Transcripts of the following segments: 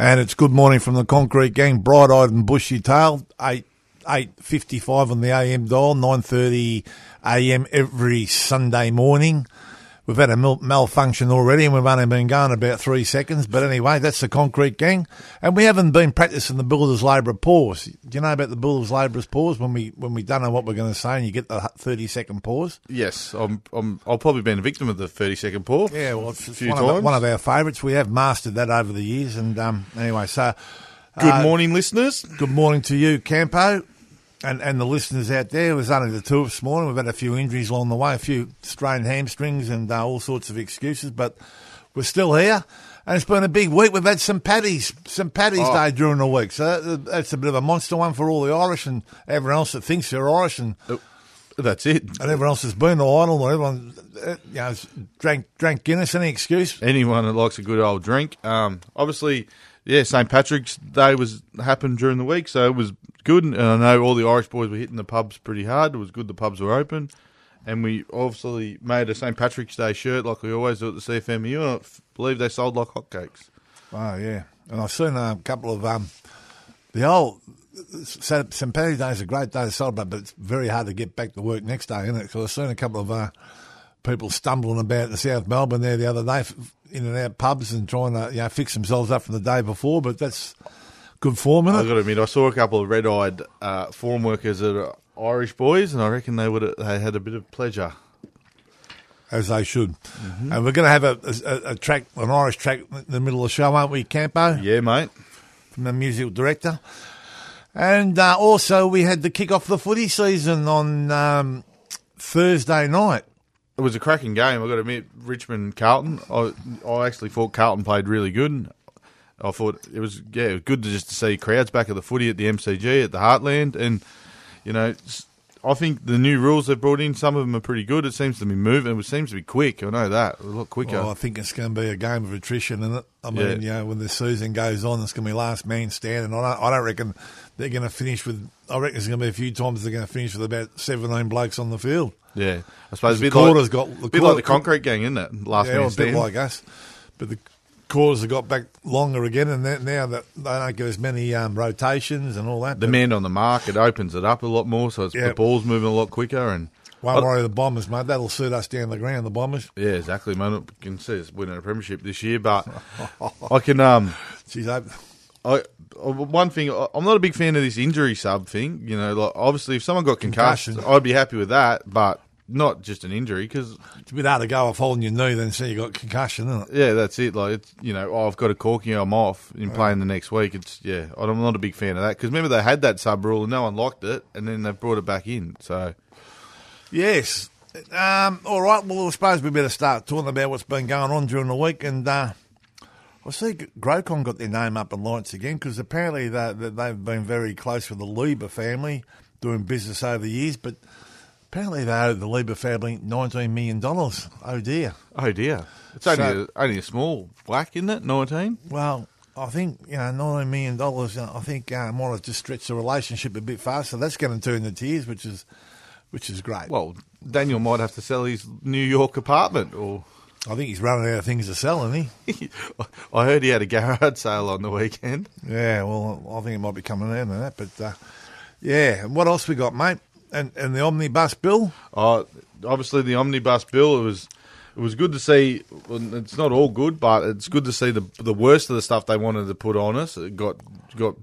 And it's good morning from the Concrete Gang, bright-eyed and bushy-tailed. Eight eight fifty-five on the AM dial, nine thirty AM every Sunday morning. We've had a mal- malfunction already, and we've only been going about three seconds. But anyway, that's the Concrete Gang, and we haven't been practicing the Builders Labour pause. Do you know about the Builders Labourers pause when we when we don't know what we're going to say, and you get the thirty second pause? Yes, I'm, I'm, I've probably been a victim of the 30 second pause. Yeah, well, it's, a it's few one. Of, one of our favourites. We have mastered that over the years, and um, anyway, so Good uh, morning, listeners. Good morning to you, Campo, and, and the listeners out there. It was only the two of us this morning. We've had a few injuries along the way, a few strained hamstrings and uh, all sorts of excuses, but we're still here. And it's been a big week. We've had some Paddy's, some Paddy's Oh. Day during the week. So that, that's a bit of a monster one for all the Irish and everyone else that thinks they're Irish and, That's it. and everyone else has been to Idle and everyone, uh, you know, drank, drank Guinness. Any excuse? Anyone that likes a good old drink. Um, obviously, yeah, St. Patrick's Day was happened during the week, so it was good. And I know all the Irish boys were hitting the pubs pretty hard. It was good the pubs were open. And we obviously made a St. Patrick's Day shirt like we always do at the CFMEU, and I believe they sold like hotcakes. Oh yeah, and I've seen a couple of um, the old St. Patrick's Day is a great day to celebrate, but it's very hard to get back to work next day, isn't it? So I've seen a couple of uh, people stumbling about in South Melbourne there the other day, in and out pubs and trying to you know fix themselves up from the day before. But that's good form, I've got to admit, I saw a couple of red-eyed uh, form workers that are Irish boys, and I reckon they would they had a bit of pleasure. As they should. And we're going to have a, a, a track, an Irish track in the middle of the show, aren't we, Campo? Yeah, mate. from the musical director. And uh, also, we had the kick off the footy season on um, Thursday night. It was a cracking game. I've got to admit, Richmond Carlton. I, I actually thought Carlton played really good. I thought it was yeah, it was good to just to see crowds back at the footy at the MCG at the Heartland, and you know, I think the new rules they've brought in, some of them are pretty good. It seems to be moving. It seems to be quick. I know that a lot quicker. Well, I think it's going to be a game of attrition, and I mean, Yeah. you know, when the season goes on, it's going to be last man standing. I don't, I don't reckon they're going to finish with. I reckon there's going to be a few times they're going to finish with about seventeen blokes on the field. yeah, I suppose a The bit quarter's like, got- the bit like the concrete gang, isn't it? Last yeah, man a bit standing. like us, but the quarters have got back longer again, and that- now that they don't get as many um, rotations and all that. man on the market opens it up a lot more, so it's, Yeah. the ball's moving a lot quicker. And Won't worry the Bombers, mate. That'll suit us down the ground. The Bombers. yeah, exactly, man. I can see us winning a premiership this year, but I can um. She's up. I, one thing, I- I'm not a big fan of this injury sub thing. You know, like obviously, if someone got concussed, Concussion. I'd be happy with that. But not just an injury because It's a bit hard to go off holding your knee, then say you got concussion, isn't it? yeah, that's it. Like it's you know, oh, I've got a corky, I'm off in playing the next week. It's yeah, I'm not a big fan of that because remember they had that sub rule and no one liked it, and then they brought it back in. So Yes. Um, all right. Well, I suppose we better start talking about what's been going on during the week. And uh, I see Grocon got their name up in lights again because apparently they, they, they've been very close with the Lieber family doing business over the years. But apparently they owe the Lieber family $19 million. Oh, dear. oh dear, it's only So- a, only a small whack, isn't it? Nineteen. Well, I think, you know, $19 million, uh, I think uh, might have just stretched the relationship a bit far. So that's going to turn the tears, which is, which is great. Well, Daniel might have to sell his New York apartment, or I think he's running out of things to sell, isn't he? I heard he had a garage sale on the weekend. Yeah, well, I think it might be coming out of that. But uh, yeah, and what else we got, mate? And and the omnibus bill. Uh, obviously, the omnibus bill it was it was good to see. It's not all good, but it's good to see the the worst of the stuff they wanted to put on us it got got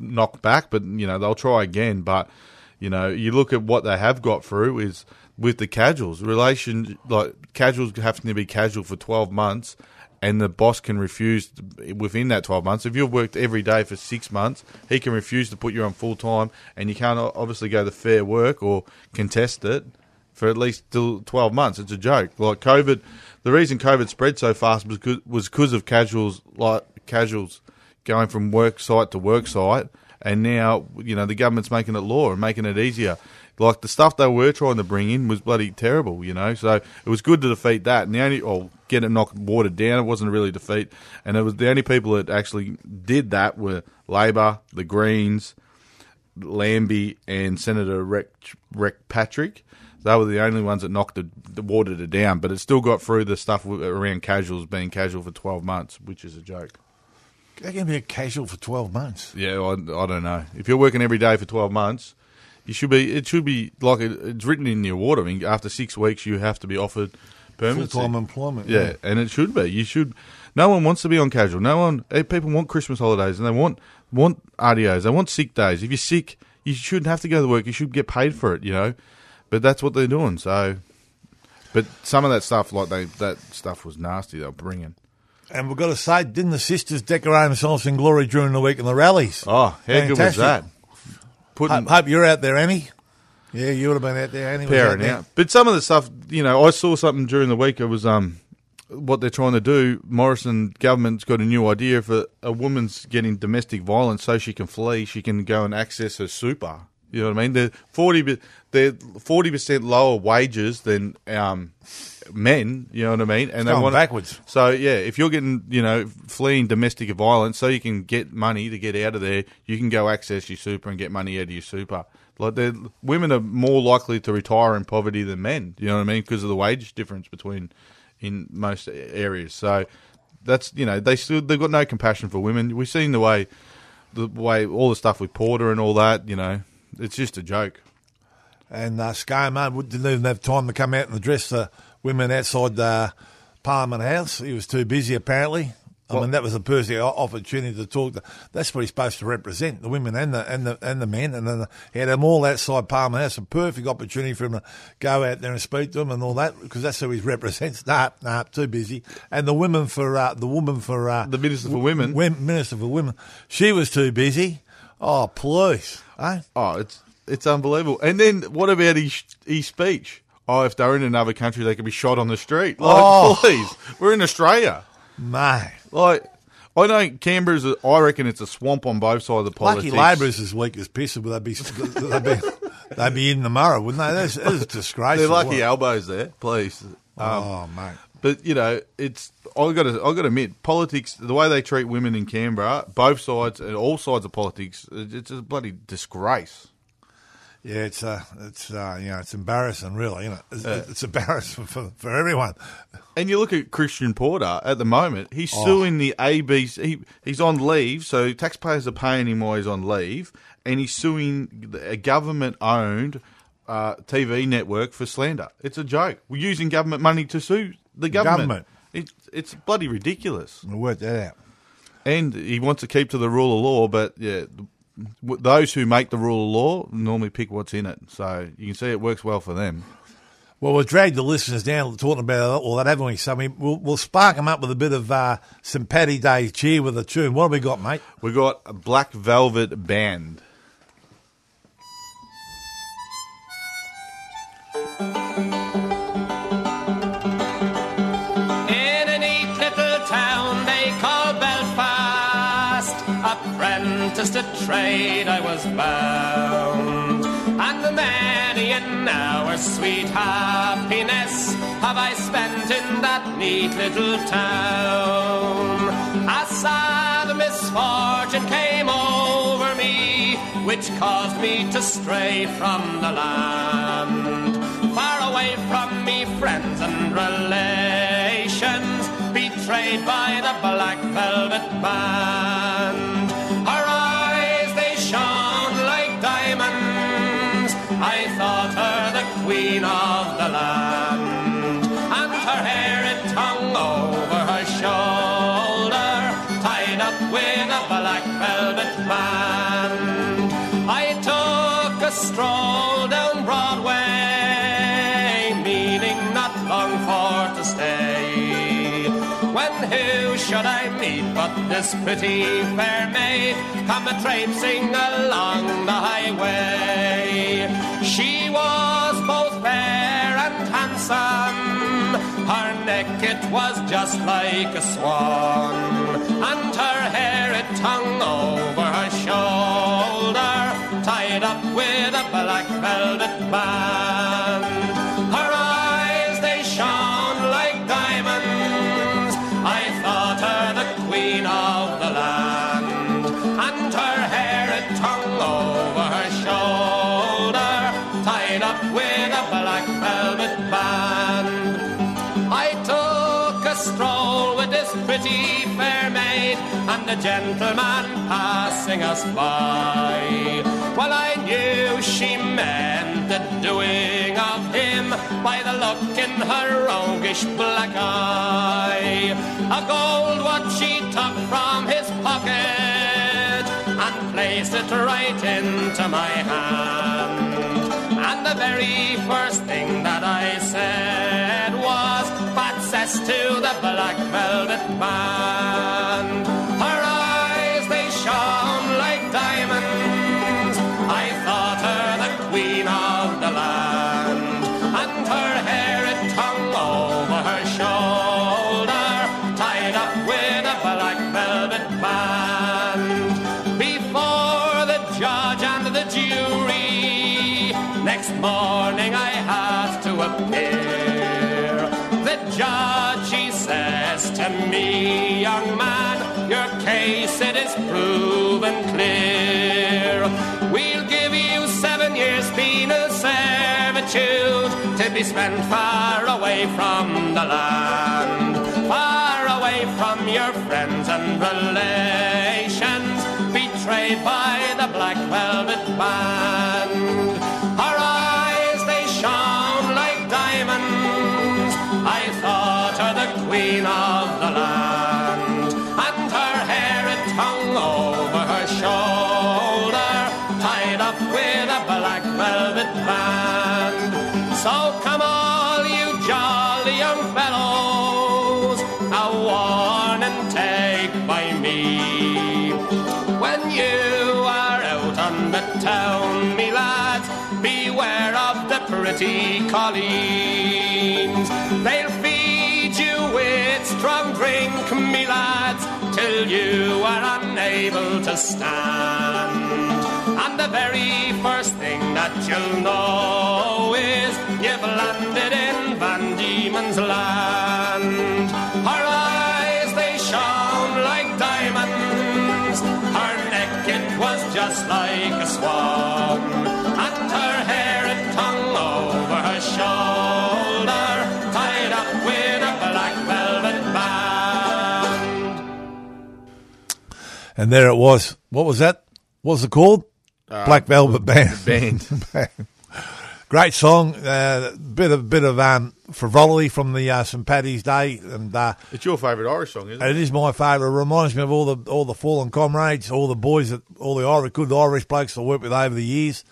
knocked back. But you know they'll try again. But you know you look at what they have got through is with the casuals relation like casuals having to be casual for twelve months. And the boss can refuse within that 12 months. If you've worked every day for six months, he can refuse to put you on full time, and you can't obviously go the fair work or contest it for at least till 12 months. It's a joke. Like COVID, the reason COVID spread so fast was cause, was because of casuals like casuals going from work site to work site, and now you know the government's making it law and making it easier. Like the stuff they were trying to bring in was bloody terrible, you know. So it was good to defeat that, and the only or get it knocked watered down. It wasn't really a defeat, and it was the only people that actually did that were Labor, the Greens, Lambie and Senator Rex, Rex Patrick. They were the only ones that knocked the, that watered it down, but it still got through the stuff around casuals being casual for 12 months, which is a joke. They're going to be a casual for twelve months. Yeah, I, I don't know. If you're working every day for 12 months, you should be. It should be like it, it's written in the award. I mean, after six weeks, you have to be offered permanency. time employment. Yeah, and it should be. You should. No one wants to be on casual. No one. eh, People want Christmas holidays and they want want RDOs. They want sick days. If you're sick, you shouldn't have to go to work. You should get paid for it. You know, but that's what they're doing. So, but some of that stuff, like they that stuff, was nasty. They were bringing. And we've got to say, didn't the sisters decorate themselves in glory during the week in the rallies? Oh, how good was that? Putting Hope, hope you're out there, Annie. Yeah, you would have been out there. Annie was out pairing there. out. But some of the stuff, you know, I saw something during the week. It was um, what they're trying to do. Morrison government's got a new idea. If a, woman's getting domestic violence, so she can flee, she can go and access her super. You know what I mean? They're forty. They're forty percent lower wages than um, men. You know what I mean? And they going want backwards. So yeah, if you're getting you know fleeing domestic violence, so you can get money to get out of there, you can go access your super and get money out of your super. Like women are more likely to retire in poverty than men. You know what I mean? Because of the wage difference between in most areas. So that's you know they still they've got no compassion for women. We've seen the way the way all the stuff with Porter and all that. You know, it's just a joke. And uh, didn't even have time to come out and address the women outside the Parliament House. He was too busy, apparently. I Well- mean, that was a perfect opportunity to talk. To, that's what he's supposed to represent: the women and the and the and the men. And then he had them all outside Parliament House. A perfect opportunity for him to go out there and speak to them and all that, because that's who he represents. Nah, nah, too busy. And the women for uh, the woman for uh, The Minister for Women. Wom- Minister for Women, she was too busy. Oh, please, eh? Oh, it's it's unbelievable. And then what about his his speech? Oh, if they're in another country, they could be shot on the street. Like, Oh. please, we're in Australia. Mate. Like, I know Canberra's. A, I reckon it's a swamp on both sides of the politics. Lucky Labour's as weak as piss, but they'd be they'd be they'd be in the Murray, wouldn't they? That's, that's disgraceful. They're lucky elbows there, please. Um, Oh, mate. But you know, it's I got to I got to admit, politics, the way they treat women in Canberra, both sides and all sides of politics, it's a bloody disgrace. Yeah, it's uh, it's uh, you know, it's embarrassing, really, isn't it? It's, it's embarrassing for, for everyone. And you look at Christian Porter at the moment; he's Oh. suing the ABC. He, he's on leave, so taxpayers are paying him while he's on leave, and he's suing a government-owned uh, TV network for slander. It's a joke. We're using government money to sue the government. Government. It, it's bloody ridiculous. We'll work that out. And he wants to keep to the rule of law, but yeah, those who make the rule of law normally pick what's in it. So you can see it works well for them. Well, we've dragged the listeners down talking about all that, haven't we? So we, we'll, we'll spark them up with a bit of uh, St. Paddy Day cheer with a tune. What have we got, mate? We've got a Black Velvet Band. Apprenticed to trade I was bound. And the many an hour sweet happiness have I spent in that neat little town. A sad misfortune came over me, which caused me to stray from the land. Far away from me, friends and relations, betrayed by the black velvet band. I thought her the queen of the land. And her hair, it hung over her shoulder, tied up with a black velvet band. I took a stroll down Broadway, meaning not long for to stay. Who should I meet but this pretty fair maid come a traipsing along the highway? She was both fair and handsome. Her neck it was just like a swan, and her hair it hung over her shoulder, tied up with a black velvet band. Pretty fair maid and a gentleman passing us by. Well, I knew she meant the doing of him by the look in her roguish black eye. A gold watch she took from his pocket and placed it right into my hand. And the very first thing that I said To the black velvet band. Her eyes, they shone like diamonds. I thought her the queen of the land. And her hair, it hung over her shoulder, tied up with a black velvet band. Before the judge and the jury, next morning I judge, he says to me, young man, your case it is proven clear. We'll give you seven years penal servitude to be spent far away from the land, far away from your friends and relations, betrayed by the black velvet band. Pretty colleens. They'll feed you with strong drink, me lads, till you are unable to stand. And the very first thing that you'll know is you've landed in Van Diemen's land. Her eyes, they shone like diamonds. Her neck, it was just like And there it was. What was that? What was it called? Black Velvet Band. Band. Great song. Uh, bit of bit of um, frivolity from the uh, St Paddy's Day, and uh, It's your favourite Irish song, isn't it? it is my favourite. It reminds me of all the all the fallen comrades, all the boys that all the Irish good Irish blokes I worked with over the years.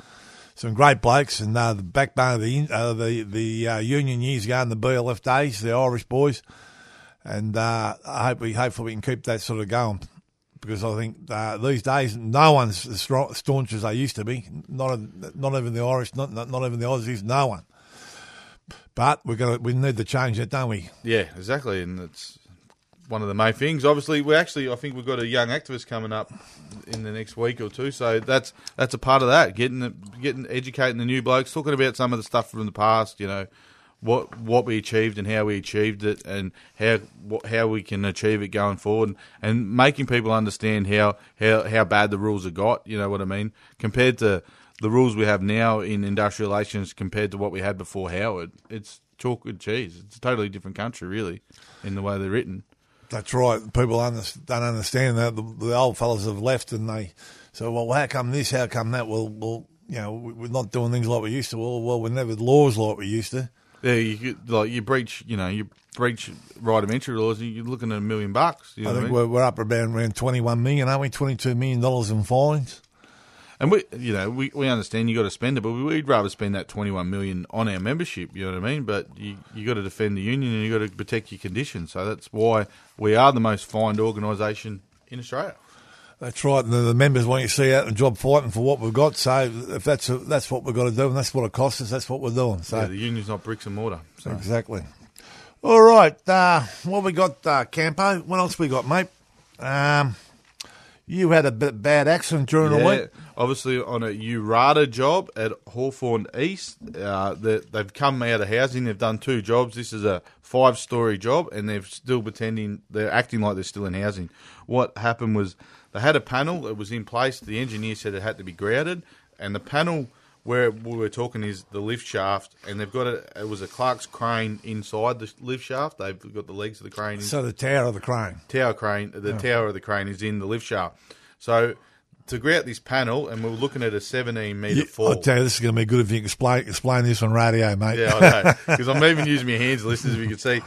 some great blokes, and uh, the backbone of the uh, the the uh, union years ago in the BLF days, the Irish boys, and uh, I hope we hopefully we can keep that sort of going because I think uh, these days no one's as staunch as they used to be. Not not even the Irish, not not, not even the Aussies, no one. But we got we need to change that, don't we? Yeah, exactly, and it's one of the main things. Obviously, we actually I think we've got a young activist coming up in the next week or two, so that's that's a part of that. Getting the, getting educating the new blokes, talking about some of the stuff from the past. You know, what what we achieved and how we achieved it, and how what, how we can achieve it going forward, and making people understand how how how bad the rules have got. You know what I mean? Compared to the rules we have now in industrial relations, compared to what we had before Howard, it's chalk and cheese. It's a totally different country, really, in the way they're written. That's right. People don't understand that the, the old fellas have left, and they say, "Well, how come this? How come that?" Well, well, you know, we're not doing things like we used to. Well, well, we never laws like we used to. Yeah, you like you breach, you know, you breach right of entry laws, and you're looking at a million bucks. You know I think I mean? we're, we're up around around twenty one million, aren't we? Twenty two million dollars in fines. And we, you know, we, we understand you got to spend it, but we'd rather spend that twenty one million on our membership. You know what I mean? But you you got to defend the union and you got to protect your conditions. So that's why we are the most fined organisation in Australia. That's right. And the, the members want you to see out the job fighting for what we've got. So if that's that's what we've got to do, and that's what it costs us, that's what we're doing. So Yeah, the union's not bricks and mortar. So. exactly. All right. Uh, what we got, uh, Campo? What else we got, mate? Um, you had a bit bad accident during the week. obviously on a Urada job at Hawthorn East. Uh, they, they've come out of housing. They've done two jobs. This is a five-story job, and they're still pretending they're acting like they're still in housing. What happened was they had a panel. that was in place. The engineer said it had to be grouted, and the panel where we were talking is the lift shaft, and they've got a. It was a Clark's crane inside the lift shaft. They've got the legs of the crane. So the tower of the crane. tower crane, the tower of the crane is in the lift shaft. So to grout this panel, and we're looking at a 17 metre Yeah, fall. I'll tell you, this is going to be good if you can explain explain this on radio, mate. yeah, I know because I'm even using my hands, listeners, if you can see.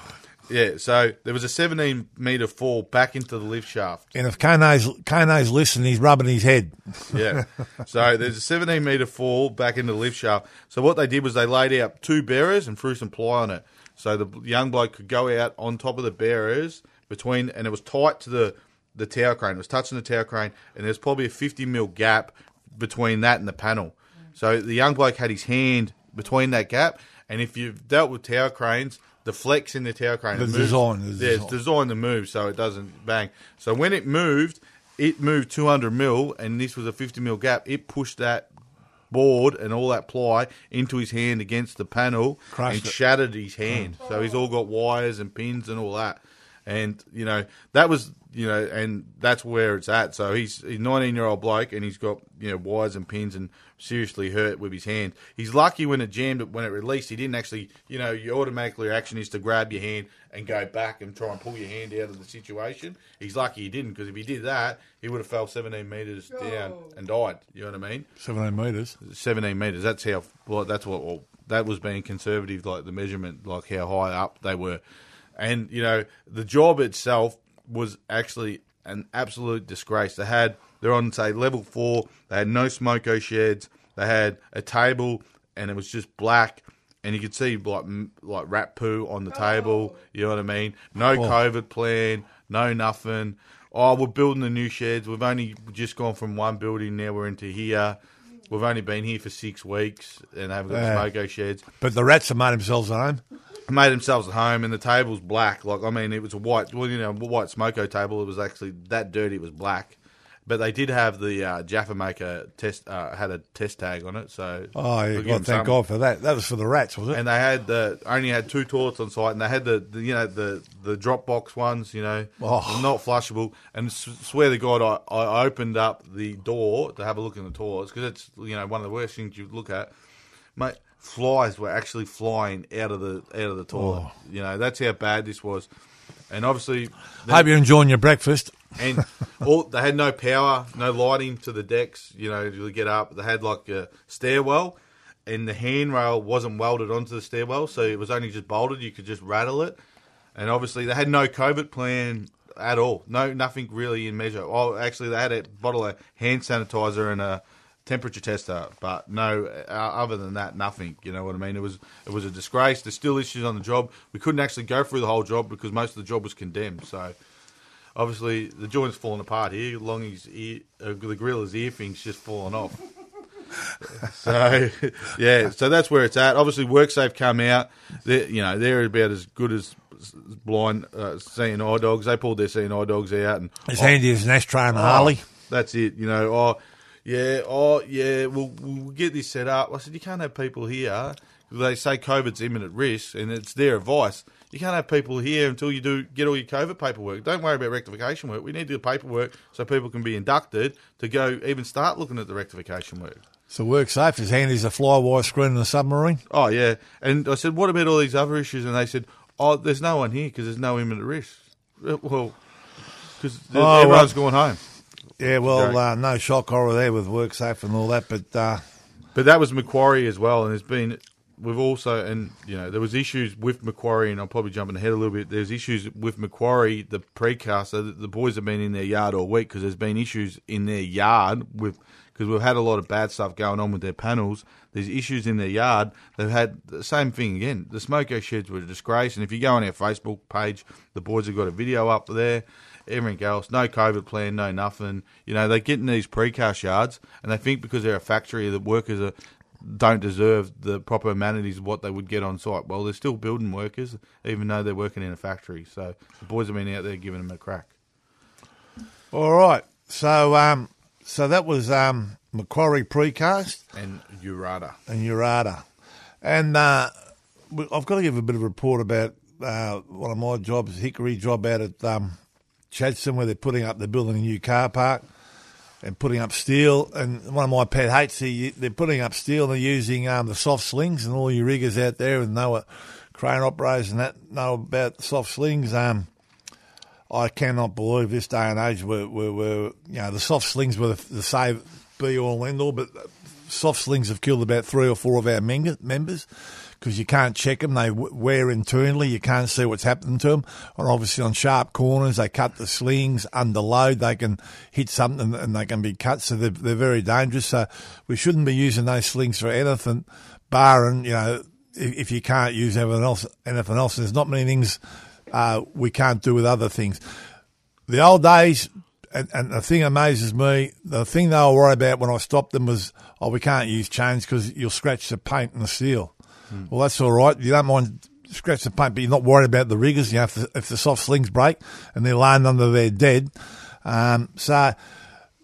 Yeah, so there was a 17 metre fall back into the lift shaft. And if Kone's, Kone's listening, he's rubbing his head. Yeah. so there's a 17 metre fall back into the lift shaft. So what they did was they laid out two bearers and threw some ply on it. So the young bloke could go out on top of the bearers between, and it was tight to the, the tower crane. It was touching the tower crane, and there's probably a 50 mil gap between that and the panel. So the young bloke had his hand between that gap, and if you've dealt with tower cranes, the flex in the tower crane The design, the yeah, it's design. designed to move so it doesn't bang. So when it moved, it moved 200 mil, and this was a 50 mil gap. It pushed that board and all that ply into his hand against the panel Crushed and it. shattered his hand. So he's all got wires and pins and all that. And you know that was you know, and that's where it's at. So he's he's 19 year old bloke, and he's got you know wires and pins and seriously hurt with his hand. He's lucky when it jammed, when it released, he didn't actually you know your automatically reaction is to grab your hand and go back and try and pull your hand out of the situation. He's lucky he didn't because if he did that, he would have fell 17 meters down and died. You know what I mean? 17 metres. 17 meters. That's how. Well, that's what. Well, that was being conservative, like the measurement, like how high up they were, and you know the job itself was actually an absolute disgrace. They had they're on say level four. They had no smoko sheds. They had a table, and it was just black. And you could see like like rat poo on the table. Oh. You know what I mean? No oh. COVID plan. No nothing. Oh, we're building the new sheds. We've only just gone from one building. Now we're into here. We've only been here for six weeks and haven't got Yeah. smoko sheds. But the rats have made themselves at home. Made themselves at home, and the table's black. Like I mean, it was a white, well, you know, white smoko table. It was actually that dirty. It was black, but they did have the uh, Jaffle Maker test uh, had a test tag on it. So Oh, yeah, God, thank something. God for that. That was for the rats, was it? And they had the only had two toilets on site, and they had the, the you know the the drop box ones, you know, Oh. not flushable. And swear to God, I, I opened up the door to have a look in the toilets because it's you know one of the worst things you look at, mate. Flies were actually flying out of the out of the toilet. Oh. You know that's how bad this was, and obviously. Hope you're enjoying your breakfast. and all they had no power, no lighting to the decks. You know, to get up, they had like a stairwell, and the handrail wasn't welded onto the stairwell, so it was only just bolted. You could just rattle it, and obviously they had no COVID plan at all. No, nothing really in measure. Oh, actually, they had a bottle of hand sanitizer and a temperature tester, but no, uh, other than that, nothing. You know what I mean? It was it was a disgrace. There's still issues on the job. We couldn't actually go through the whole job because most of the job was condemned. So obviously the joint's falling apart here. Longy's ear, uh, the griller's ear thing's just fallen off. so yeah, so that's where it's at. Obviously, WorkSafe come out. They're, you know, they're about as good as blind uh, seeing eye dogs. They pulled their seeing eye dogs out, and As handy as an ashtray and a Harley. that's it. You know, oh yeah, oh yeah, we'll, we'll get this set up. I said you can't have people here. They say COVID's imminent risk, and it's their advice. You can't have people here until you do get all your COVID paperwork. Don't worry about rectification work. We need to do the paperwork so people can be inducted to go even start looking at the rectification work. So work safe as handy as a flywire screen in a submarine. Oh yeah, and I said, what about all these other issues? And they said, oh, there's no one here because there's no imminent risk. Uh, Well, because Oh, everyone's going home. Yeah, well, uh, no shock horror there with work safe and all that, but uh, But that was Macquarie as well, and there's been we've also and you know there was issues with Macquarie, and I'm probably jumping ahead a little bit. There's issues with Macquarie, the precursor. The, the boys have been in their yard all week because there's been issues in their yard with because we've had a lot of bad stuff going on with their panels. There's issues in their yard. They've had the same thing again. The smoko sheds were a disgrace, and if you go on our Facebook page, the boys have got a video up there. Everything else, no COVID plan, no nothing. You know, they get in these precast yards, and they think because they're a factory, the workers are don't deserve the proper amenities of what they would get on site. Well, they're still building workers, even though they're working in a factory. So the boys have been out there giving them a crack. all right. So, um, so that was um, Macquarie Precast And Urada. and Urada, and uh, I've got to give a bit of a report about uh, one of my jobs, Hickory job out at um, Chadstone, where they're putting up, they're building a new car park and putting up steel. And one of my pet hates, they- they're putting up steel. And they're using um, the soft slings, and all you riggers out there and know crane operators and that know about soft slings. Um, I cannot believe this day and age where, where, where you know the soft slings were the, the save be all end all, but soft slings have killed about three or four of our members because you can't check them. They wear internally. You can't see what's happening to them. And obviously on sharp corners, they cut the slings under load. They can hit something and they can be cut. So they're, they're very dangerous. So we shouldn't be using those slings for anything, barring, you know, if, if you can't use anything else, anything else. There's not many things uh, we can't do with other things. The old days, and, and the thing amazes me, the thing they were worried about when I stopped them was, oh, we can't use chains because you'll scratch the paint and the steel. Well, that's all right. You don't mind scratch the paint, but you're not worried about the riggers. You know, if the, if the soft slings break and they're laying under their dead. Um, so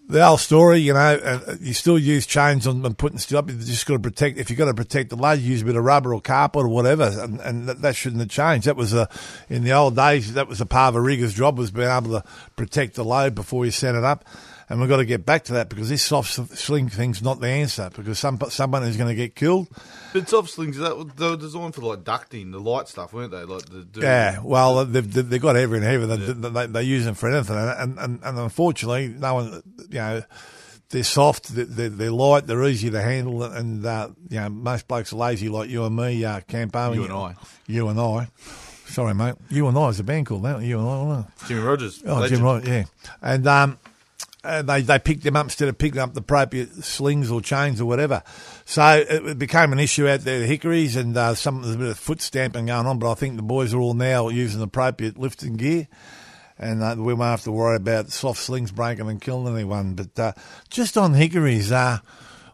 the old story, you know, uh, you still use chains on and putting steel up. You just got to protect. If you've got to protect the load, you use a bit of rubber or carpet or whatever, and, and that, that shouldn't have changed. That was a in the old days. That was a part of a rigger's job was being able to protect the load before you set it up. And we've got to get back to that because this soft sling thing's not the answer because some someone is going to get killed. But soft slings, that, they were designed for like ducting, the light stuff, weren't they? Like the, the Yeah, well, they've, they've they've got every and every. They, they, they use them for anything, and, and, and unfortunately, no one, you know, they're soft, they're, they're light, they're easy to handle, and uh, you know, most blokes are lazy like you and me, uh, Campo. You and I. You and I. Sorry, mate. You and I is a band called that. You and I. Jimmy Rogers. Oh, legend. Jim Wright, yeah. And um, and they they picked them up instead of picking up the appropriate slings or chains or whatever. So it, became an issue out there, the Hickories, and uh, some there's a bit of foot stamping going on. But I think the boys are all now using appropriate lifting gear. And uh, we won't have to worry about soft slings breaking and killing anyone. But uh, just on hickories, uh,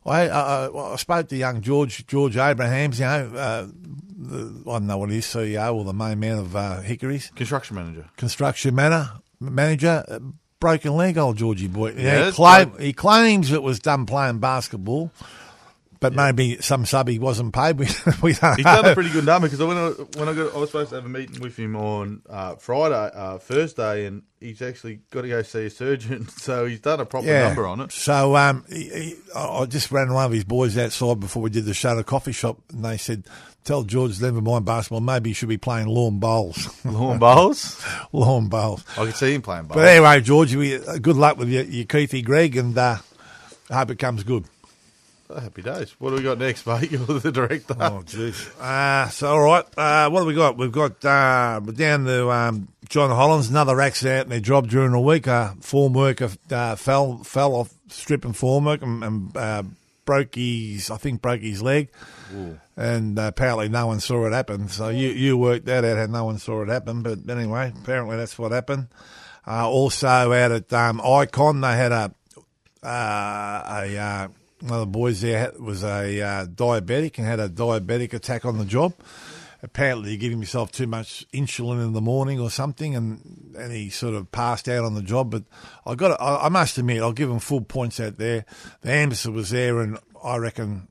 I, uh, I spoke to young George George Abrahams. You know, uh, the, I don't know what he is, CEO or the main man of uh, hickories Construction manager. construction manor, manager, uh, broken leg, old Georgie boy. Yeah, he, claim, he claims it was done playing basketball, but maybe some sub he wasn't paid. We, we don't He's know. done a pretty good number because when I, when I got, I was supposed to have a meeting with him on uh, Friday, uh, Thursday, and he's actually got to go see a surgeon. So he's done a proper number on it. So um, he, he, I I just ran one of his boys outside before we did the show at a coffee shop, and they said, "Tell George never mind basketball. Maybe he should be playing lawn bowls, Lawn bowls. lawn bowls." I could see him playing bowls. But anyway, George, we, uh, good luck with your, your Keithy Greg, and uh, I hope it comes good. Oh, happy days. What do we got next, mate? You're the director. Oh, jeez. Uh, so, all right. Uh, what have we got? We've got uh, we're down to um, John Holland, another accident in their job during the week. A form worker uh, fell fell off strip and form work and, and uh, broke his, I think, broke his leg. And uh, apparently no one saw it happen. So you, you worked that out how no one saw it happen. But anyway, apparently that's what happened. Uh, also out at um, Icon, they had a uh, a uh, one of the boys there was a uh, diabetic and had a diabetic attack on the job. Apparently, gave himself too much insulin in the morning or something, and and he sort of passed out on the job. But I got, I, I must admit, I'll give him full points out there. The ambassador was there, and I reckon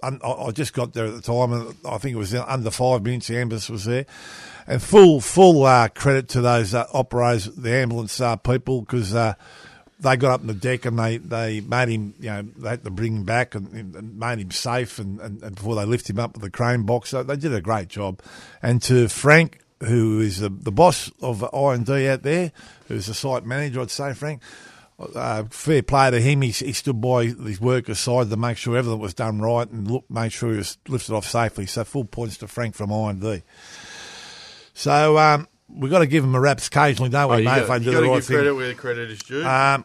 I I just got there at the time, and I think it was under five minutes. The ambulance was there, and full full uh, credit to those uh, operators, the ambulance uh, people, because uh, they got up on the deck and they, they made him, you know, they had to bring him back and, and made him safe, and, and, and before they lift him up with the crane box, so they did a great job. And to Frank, who is the, the boss of R&D out there, who's the site manager, I'd say, Frank uh, fair play to him. He, he stood by his workers' side to make sure everything was done right and look, made sure he was lifted off safely. So full points to Frank from R&D. So um, we've got to give him a raps occasionally, don't we, Oh, mate? got, if they do got the to right give thing. credit where credit is due. Um,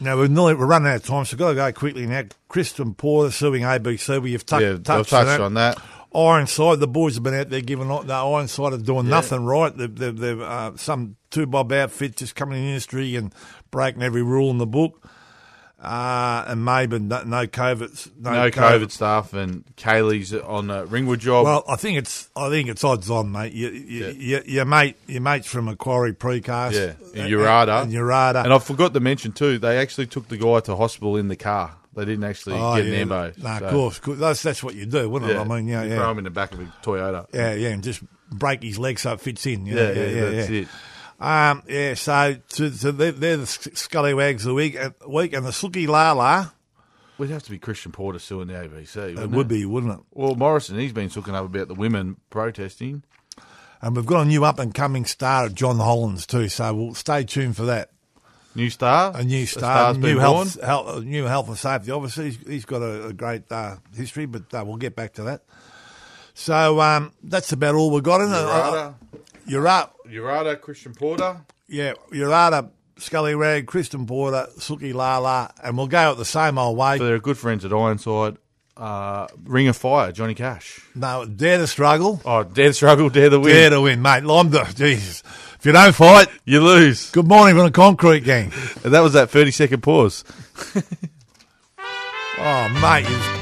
now we're, nearly, we're running out of time, so we've got to go quickly now. Christian Porter suing ABC. We've touched, yeah, touched, touched on on that. that. Ironside, the boys have been out there giving the Ironside are doing nothing right. They've, they've, they've uh, some two bob outfit just coming in the industry and breaking every rule in the book. Uh, and maybe no, no COVID, no, No COVID stuff, and Kaylee's on a Ringwood job. Well, I think it's I think it's odds on, mate. You, you, Yeah. you, your mate, your mates from Macquarie Precast, yeah, and Urada. and Urada. And I forgot to mention too, they actually took the guy to hospital in the car. They didn't actually Oh, get yeah. an ambo. No, so, of course, that's that's what you do, wouldn't it? I mean, yeah, you yeah. throw him in the back of a Toyota. Yeah, yeah, and just break his leg so it fits in. you know, Yeah, yeah, that's yeah. it. Um, yeah, so, to, to they're, they're the scallywags of the week, uh, week and the Sookie Lala. Would have to be Christian Porter suing the ABC. It would be, wouldn't it? Well, Morrison, he's been talking up about the women protesting. And we've got a new up and coming star, at John Holland, too. So we'll stay tuned for that. New star, A new star, new health, health, new health and safety. Obviously, he's, he's got a, a great uh, history, but uh, we'll get back to that. So um, that's about all we've got in it. Urada, You're up. Christian Porter. Yeah, Urada, Scully Rag, Christian Porter, Sookie Lala, and we'll go at the same old way. So they're good friends at Ironside. Uh, Ring of Fire, Johnny Cash. No, dare to struggle, Oh, dare to struggle, dare to win. dare to win, mate. I'm the Jesus. If you don't fight, You lose. good morning from the concrete gang. And that was that 30 second pause. Oh, mate.